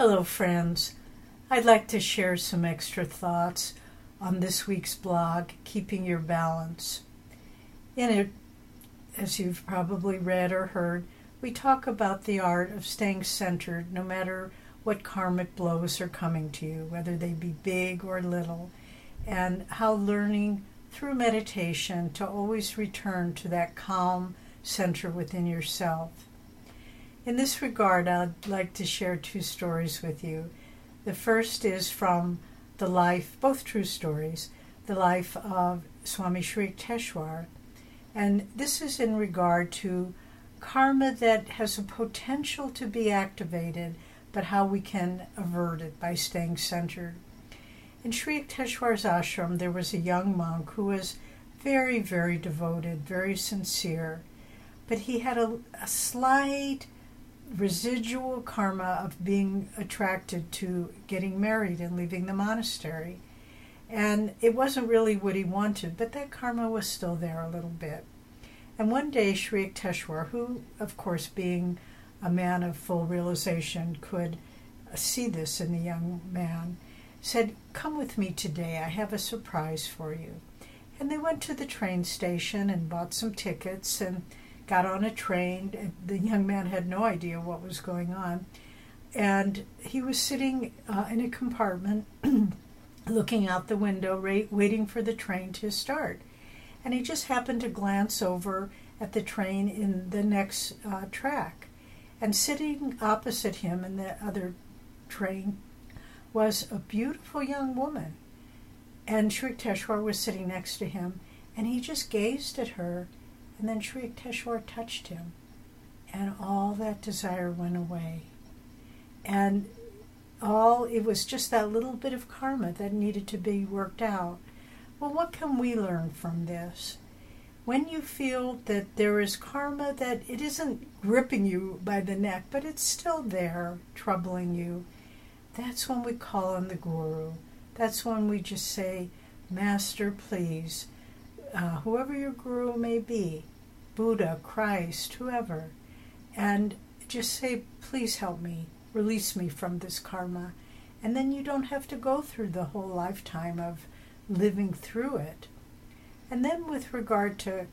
Hello, friends. I'd like to share some extra thoughts on this week's blog, Keeping Your Balance. In it, as you've probably read or heard, we talk about the art of staying centered no matter what karmic blows are coming to you, whether they be big or little, and how learning through meditation to always return to that calm center within yourself. In this regard, I'd like to share two stories with you. The first is from the life, both true stories, the life of Swami Sri Yukteswar. And this is in regard to karma that has a potential to be activated, but how we can avert it by staying centered. In Sri Yukteswar's ashram, there was a young monk who was very, very devoted, very sincere, but he had a, a slight residual karma of being attracted to getting married and leaving the monastery. And it wasn't really what he wanted, but that karma was still there a little bit. And one day, Sri Yukteswar, who, of course, being a man of full realization, could see this in the young man, said, Come with me today. I have a surprise for you. And they went to the train station and bought some tickets and got on a train. The young man had no idea what was going on. And he was sitting uh, in a compartment, looking out the window, ra- waiting for the train to start. And he just happened to glance over at the train in the next uh, track. And sitting opposite him in the other train was a beautiful young woman. And Sri Yukteswar was sitting next to him, and he just gazed at her and then Sri Yukteswar touched him, and all that desire went away. And all it was just that little bit of karma that needed to be worked out. Well, what can we learn from this? When you feel that there is karma that it isn't gripping you by the neck, but it's still there, troubling you, that's when we call on the Guru. That's when we just say, Master, please, uh, whoever your Guru may be, Buddha, Christ, whoever, and just say, please help me, release me from this karma. And then you don't have to go through the whole lifetime of living through it. And then, with regard to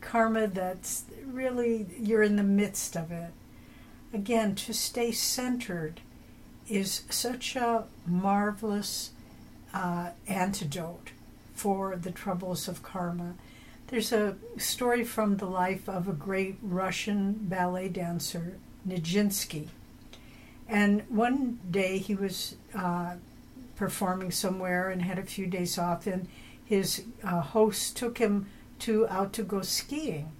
karma that's really, you're in the midst of it, again, to stay centered is such a marvelous uh, antidote for the troubles of karma. There's a story from the life of a great Russian ballet dancer, Nijinsky. And one day he was uh, performing somewhere and had a few days off, and his uh, host took him to out to go skiing.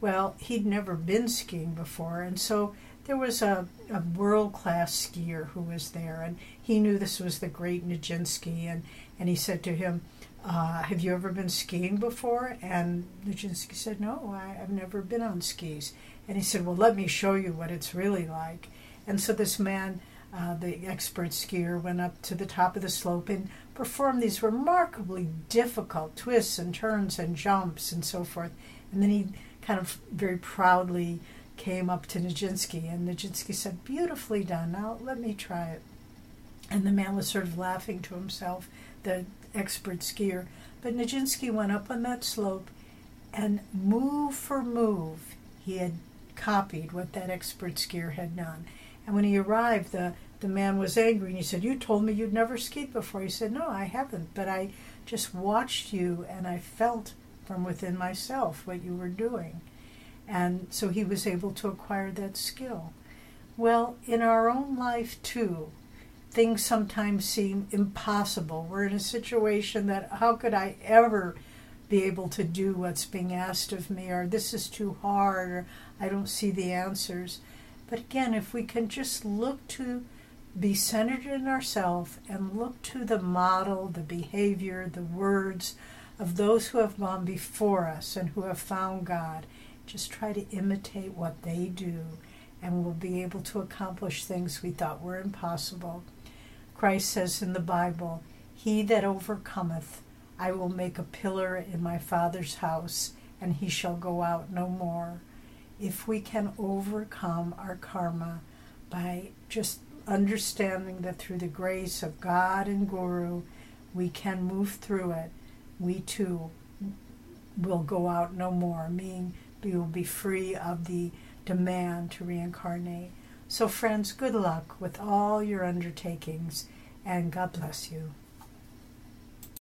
Well, he'd never been skiing before, and so there was a, a world class skier who was there, and he knew this was the great Nijinsky, and, and he said to him, uh, have you ever been skiing before? And Nijinsky said, no, I, have never been on skis. And he said, well, let me show you what it's really like. And so this man, uh, the expert skier, went up to the top of the slope and performed these remarkably difficult twists and turns and jumps and so forth. And then he kind of very proudly came up to Nijinsky, and Nijinsky said, Beautifully done. Now let me try it. And the man was sort of laughing to himself, the expert skier. But Nijinsky went up on that slope, and move for move, he had copied what that expert skier had done. And when he arrived, the, the man was angry and he said, You told me you'd never skied before. He said, No, I haven't, but I just watched you and I felt from within myself what you were doing. And so he was able to acquire that skill. Well, in our own life, too, things sometimes seem impossible. We're in a situation that how could I ever be able to do what's being asked of me, or this is too hard, or I don't see the answers. But again, if we can just look to be centered in ourselves and look to the model, the behavior, the words of those who have gone before us and who have found God, just try to imitate what they do, and we'll be able to accomplish things we thought were impossible. Christ says in the Bible, He that overcometh, I will make a pillar in my Father's house, and he shall go out no more. If we can overcome our karma by just understanding that through the grace of God and Guru, we can move through it. We too will go out no more, meaning we will be free of the demand to reincarnate. So, friends, good luck with all your undertakings, and God bless you.